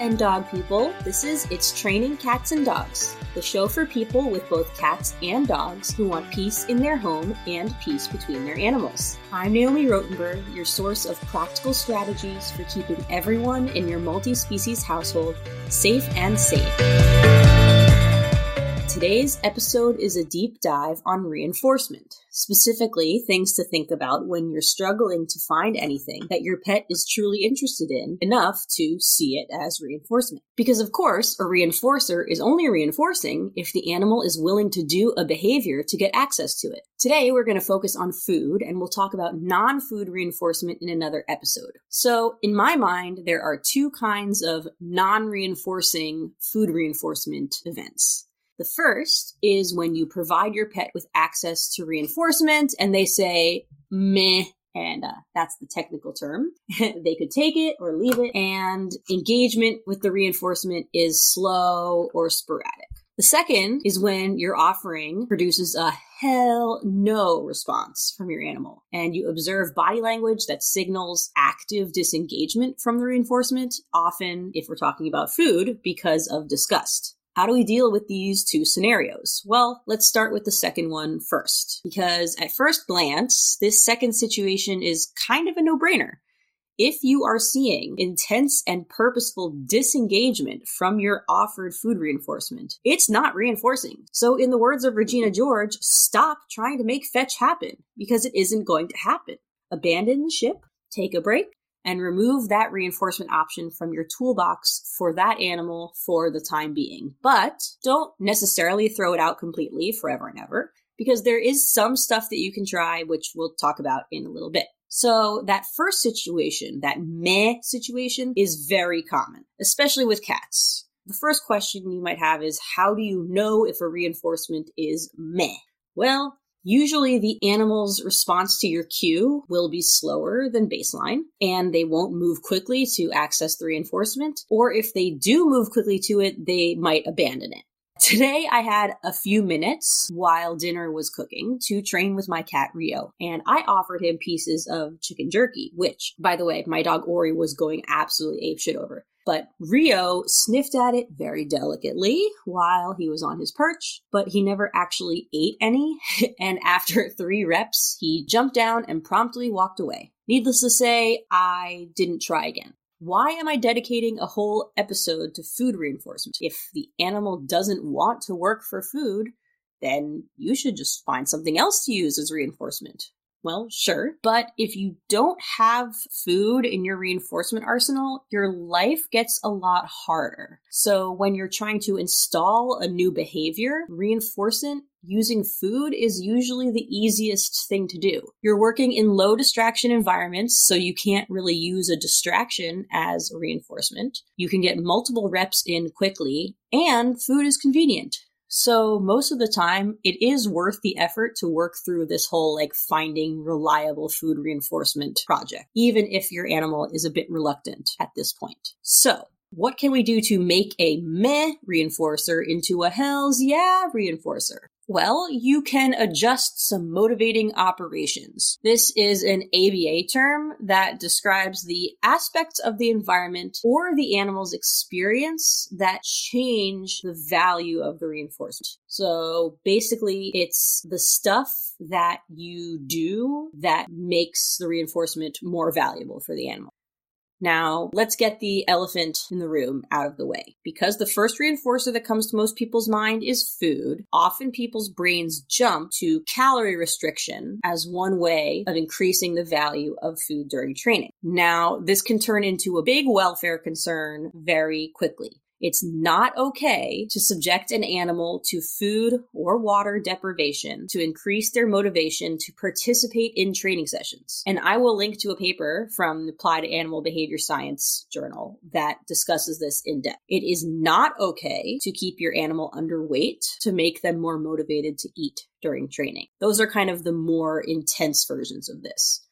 and dog people. This is It's Training Cats and Dogs, the show for people with both cats and dogs who want peace in their home and peace between their animals. I'm Naomi Rotenberg, your source of practical strategies for keeping everyone in your multi species household safe and safe. Today's episode is a deep dive on reinforcement, specifically things to think about when you're struggling to find anything that your pet is truly interested in enough to see it as reinforcement. Because of course, a reinforcer is only reinforcing if the animal is willing to do a behavior to get access to it. Today, we're going to focus on food and we'll talk about non-food reinforcement in another episode. So, in my mind, there are two kinds of non-reinforcing food reinforcement events. The first is when you provide your pet with access to reinforcement and they say, meh, and uh, that's the technical term. they could take it or leave it, and engagement with the reinforcement is slow or sporadic. The second is when your offering produces a hell no response from your animal, and you observe body language that signals active disengagement from the reinforcement, often, if we're talking about food, because of disgust. How do we deal with these two scenarios? Well, let's start with the second one first, because at first glance, this second situation is kind of a no brainer. If you are seeing intense and purposeful disengagement from your offered food reinforcement, it's not reinforcing. So, in the words of Regina George, stop trying to make fetch happen because it isn't going to happen. Abandon the ship, take a break, and remove that reinforcement option from your toolbox for that animal for the time being. But don't necessarily throw it out completely forever and ever because there is some stuff that you can try, which we'll talk about in a little bit. So that first situation, that meh situation is very common, especially with cats. The first question you might have is how do you know if a reinforcement is meh? Well, Usually the animal's response to your cue will be slower than baseline and they won't move quickly to access the reinforcement. Or if they do move quickly to it, they might abandon it. Today I had a few minutes while dinner was cooking to train with my cat Rio, and I offered him pieces of chicken jerky, which, by the way, my dog Ori was going absolutely apeshit over. But Rio sniffed at it very delicately while he was on his perch, but he never actually ate any. and after three reps, he jumped down and promptly walked away. Needless to say, I didn't try again. Why am I dedicating a whole episode to food reinforcement? If the animal doesn't want to work for food, then you should just find something else to use as reinforcement. Well, sure. But if you don't have food in your reinforcement arsenal, your life gets a lot harder. So when you're trying to install a new behavior, reinforcement using food is usually the easiest thing to do. You're working in low distraction environments, so you can't really use a distraction as reinforcement. You can get multiple reps in quickly, and food is convenient. So most of the time, it is worth the effort to work through this whole like finding reliable food reinforcement project, even if your animal is a bit reluctant at this point. So what can we do to make a meh reinforcer into a hells yeah reinforcer? Well, you can adjust some motivating operations. This is an ABA term that describes the aspects of the environment or the animal's experience that change the value of the reinforcement. So basically, it's the stuff that you do that makes the reinforcement more valuable for the animal. Now, let's get the elephant in the room out of the way. Because the first reinforcer that comes to most people's mind is food, often people's brains jump to calorie restriction as one way of increasing the value of food during training. Now, this can turn into a big welfare concern very quickly. It's not okay to subject an animal to food or water deprivation to increase their motivation to participate in training sessions. And I will link to a paper from the Applied Animal Behavior Science Journal that discusses this in depth. It is not okay to keep your animal underweight to make them more motivated to eat during training. Those are kind of the more intense versions of this.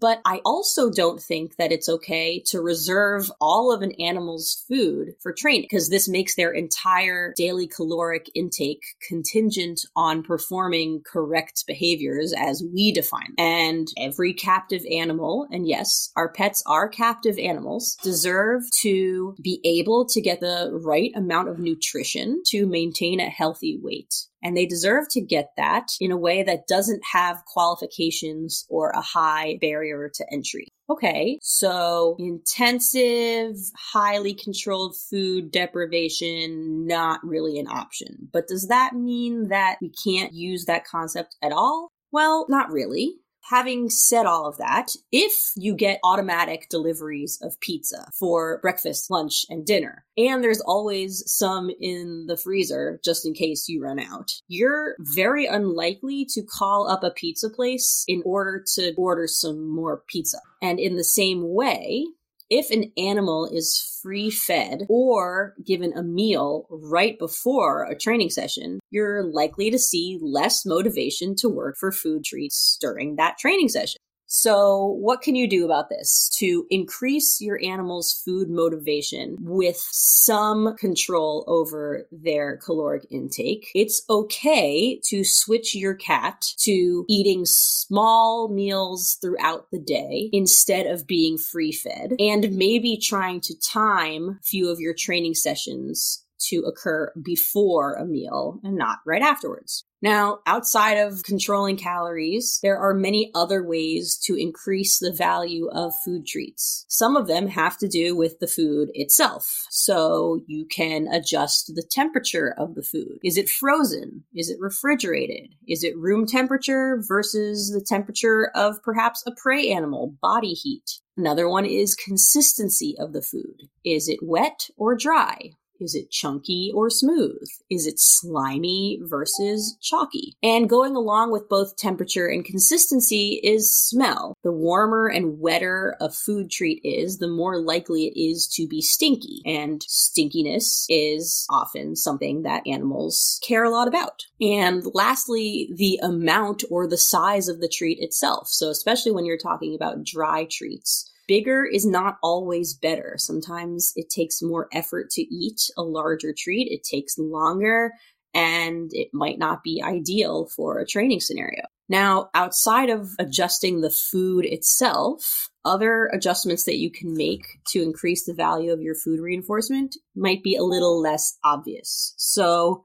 But I also don't think that it's okay to reserve all of an animal's food for training because this makes their entire daily caloric intake contingent on performing correct behaviors as we define. Them. And every captive animal, and yes, our pets are captive animals, deserve to be able to get the right amount of nutrition to maintain a healthy weight. And they deserve to get that in a way that doesn't have qualifications or a high barrier to entry. Okay, so intensive, highly controlled food deprivation, not really an option. But does that mean that we can't use that concept at all? Well, not really. Having said all of that, if you get automatic deliveries of pizza for breakfast, lunch, and dinner, and there's always some in the freezer just in case you run out, you're very unlikely to call up a pizza place in order to order some more pizza. And in the same way, if an animal is free fed or given a meal right before a training session, you're likely to see less motivation to work for food treats during that training session. So, what can you do about this to increase your animal's food motivation with some control over their caloric intake? It's okay to switch your cat to eating small meals throughout the day instead of being free fed and maybe trying to time a few of your training sessions to occur before a meal and not right afterwards. Now, outside of controlling calories, there are many other ways to increase the value of food treats. Some of them have to do with the food itself. So you can adjust the temperature of the food. Is it frozen? Is it refrigerated? Is it room temperature versus the temperature of perhaps a prey animal, body heat? Another one is consistency of the food. Is it wet or dry? Is it chunky or smooth? Is it slimy versus chalky? And going along with both temperature and consistency is smell. The warmer and wetter a food treat is, the more likely it is to be stinky. And stinkiness is often something that animals care a lot about. And lastly, the amount or the size of the treat itself. So especially when you're talking about dry treats bigger is not always better. Sometimes it takes more effort to eat a larger treat. It takes longer and it might not be ideal for a training scenario. Now, outside of adjusting the food itself, other adjustments that you can make to increase the value of your food reinforcement might be a little less obvious. So,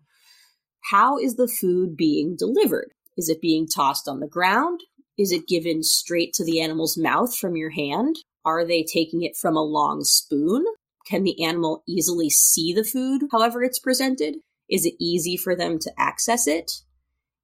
how is the food being delivered? Is it being tossed on the ground? Is it given straight to the animal's mouth from your hand? Are they taking it from a long spoon? Can the animal easily see the food however it's presented? Is it easy for them to access it?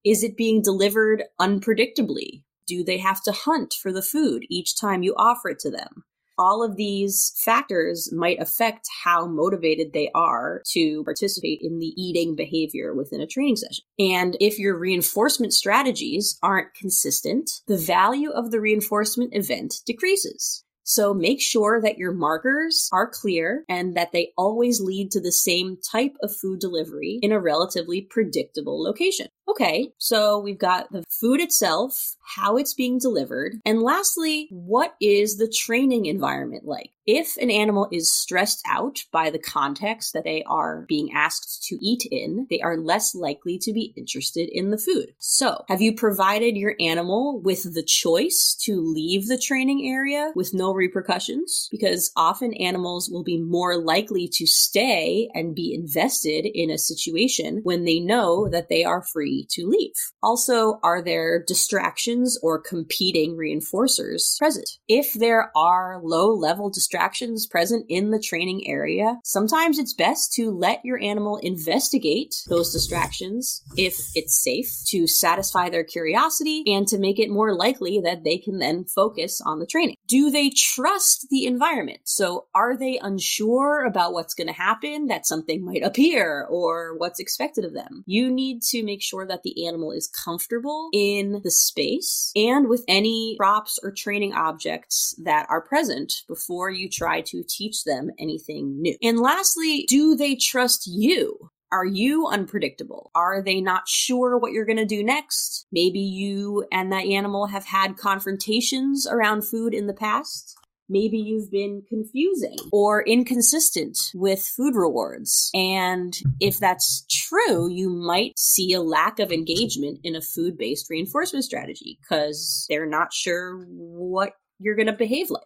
Is it being delivered unpredictably? Do they have to hunt for the food each time you offer it to them? All of these factors might affect how motivated they are to participate in the eating behavior within a training session. And if your reinforcement strategies aren't consistent, the value of the reinforcement event decreases. So make sure that your markers are clear and that they always lead to the same type of food delivery in a relatively predictable location. Okay, so we've got the food itself, how it's being delivered, and lastly, what is the training environment like? If an animal is stressed out by the context that they are being asked to eat in, they are less likely to be interested in the food. So, have you provided your animal with the choice to leave the training area with no repercussions? Because often animals will be more likely to stay and be invested in a situation when they know that they are free to leave. Also, are there distractions or competing reinforcers present? If there are low level distractions present in the training area, sometimes it's best to let your animal investigate those distractions if it's safe to satisfy their curiosity and to make it more likely that they can then focus on the training. Do they trust the environment? So are they unsure about what's going to happen, that something might appear or what's expected of them? You need to make sure that the animal is comfortable in the space and with any props or training objects that are present before you try to teach them anything new. And lastly, do they trust you? Are you unpredictable? Are they not sure what you're going to do next? Maybe you and that animal have had confrontations around food in the past. Maybe you've been confusing or inconsistent with food rewards. And if that's true, you might see a lack of engagement in a food based reinforcement strategy because they're not sure what you're going to behave like.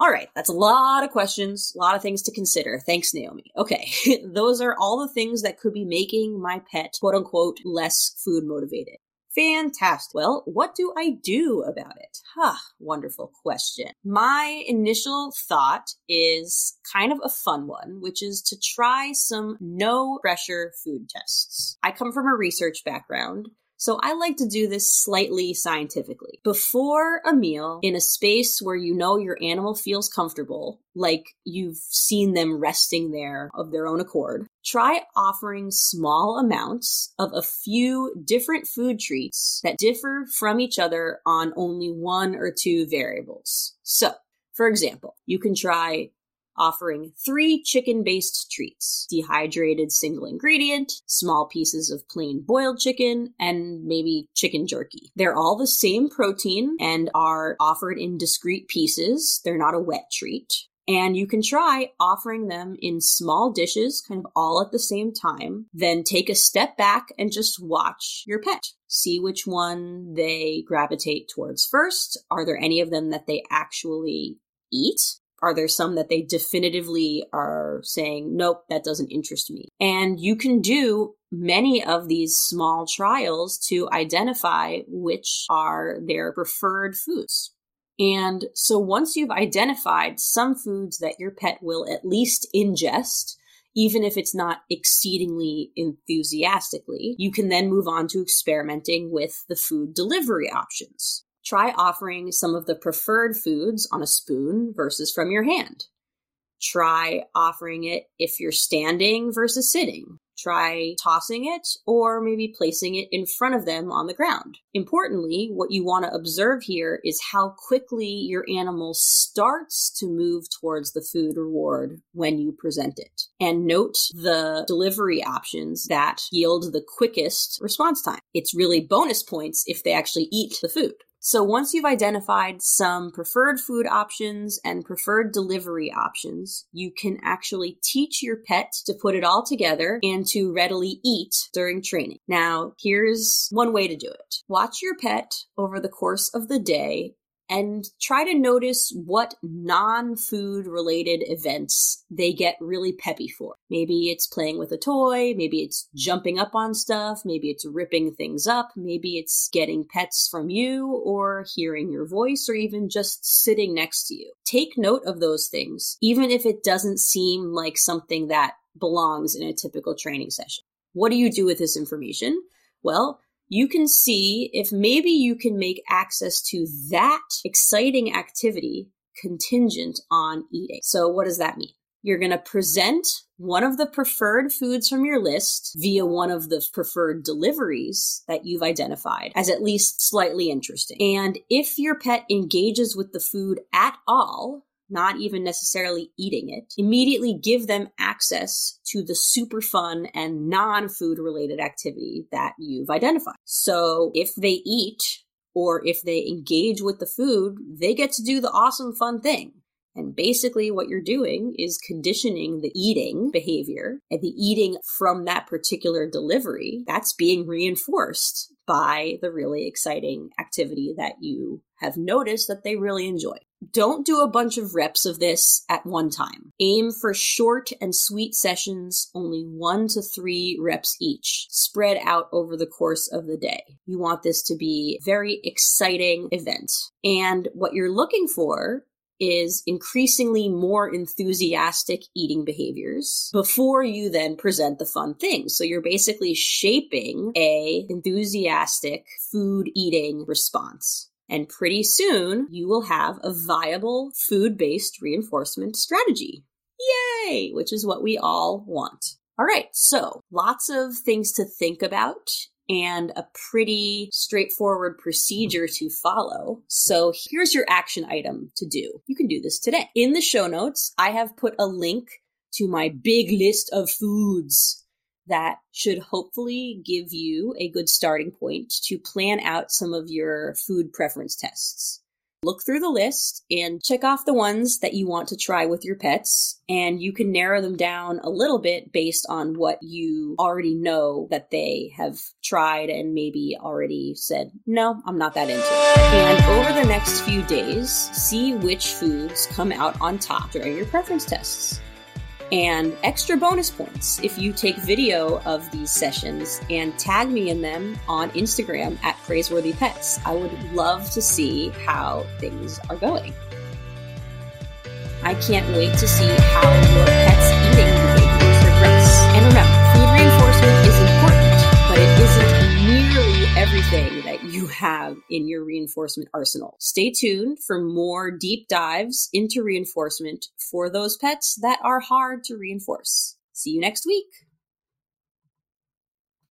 All right, that's a lot of questions, a lot of things to consider. Thanks, Naomi. Okay, those are all the things that could be making my pet, quote unquote, less food motivated. Fantastic. Well, what do I do about it? Huh, wonderful question. My initial thought is kind of a fun one, which is to try some no pressure food tests. I come from a research background. So I like to do this slightly scientifically. Before a meal, in a space where you know your animal feels comfortable, like you've seen them resting there of their own accord, try offering small amounts of a few different food treats that differ from each other on only one or two variables. So, for example, you can try offering three chicken based treats dehydrated single ingredient, small pieces of plain boiled chicken, and maybe chicken jerky. They're all the same protein and are offered in discrete pieces. They're not a wet treat. And you can try offering them in small dishes, kind of all at the same time. Then take a step back and just watch your pet. See which one they gravitate towards first. Are there any of them that they actually eat? Are there some that they definitively are saying, nope, that doesn't interest me? And you can do many of these small trials to identify which are their preferred foods. And so once you've identified some foods that your pet will at least ingest, even if it's not exceedingly enthusiastically, you can then move on to experimenting with the food delivery options try offering some of the preferred foods on a spoon versus from your hand. Try offering it if you're standing versus sitting. Try tossing it or maybe placing it in front of them on the ground. Importantly, what you want to observe here is how quickly your animal starts to move towards the food reward when you present it. And note the delivery options that yield the quickest response time. It's really bonus points if they actually eat the food. So once you've identified some preferred food options and preferred delivery options, you can actually teach your pet to put it all together and to readily eat during training. Now, here's one way to do it. Watch your pet over the course of the day and try to notice what non food related events they get really peppy for. Maybe it's playing with a toy, maybe it's jumping up on stuff, maybe it's ripping things up, maybe it's getting pets from you or hearing your voice or even just sitting next to you. Take note of those things, even if it doesn't seem like something that belongs in a typical training session. What do you do with this information? Well, you can see if maybe you can make access to that exciting activity contingent on eating. So, what does that mean? You're going to present one of the preferred foods from your list via one of the preferred deliveries that you've identified as at least slightly interesting. And if your pet engages with the food at all, not even necessarily eating it, immediately give them access to the super fun and non food related activity that you've identified. So if they eat or if they engage with the food, they get to do the awesome fun thing. And basically, what you're doing is conditioning the eating behavior and the eating from that particular delivery. That's being reinforced by the really exciting activity that you have noticed that they really enjoy. Don't do a bunch of reps of this at one time. Aim for short and sweet sessions, only one to three reps each, spread out over the course of the day. You want this to be very exciting event. And what you're looking for is increasingly more enthusiastic eating behaviors before you then present the fun things. So you're basically shaping a enthusiastic food eating response. And pretty soon you will have a viable food based reinforcement strategy. Yay! Which is what we all want. All right, so lots of things to think about and a pretty straightforward procedure to follow. So here's your action item to do. You can do this today. In the show notes, I have put a link to my big list of foods that should hopefully give you a good starting point to plan out some of your food preference tests look through the list and check off the ones that you want to try with your pets. And you can narrow them down a little bit based on what you already know that they have tried and maybe already said, no, I'm not that into it. And over the next few days, see which foods come out on top during your preference tests and extra bonus points if you take video of these sessions and tag me in them on Instagram at Praiseworthy Pets. I would love to see how things are going. I can't wait to see how your pet's eating behaviors progress. And remember, food reinforcement is important, but it isn't nearly everything you have in your reinforcement arsenal. Stay tuned for more deep dives into reinforcement for those pets that are hard to reinforce. See you next week.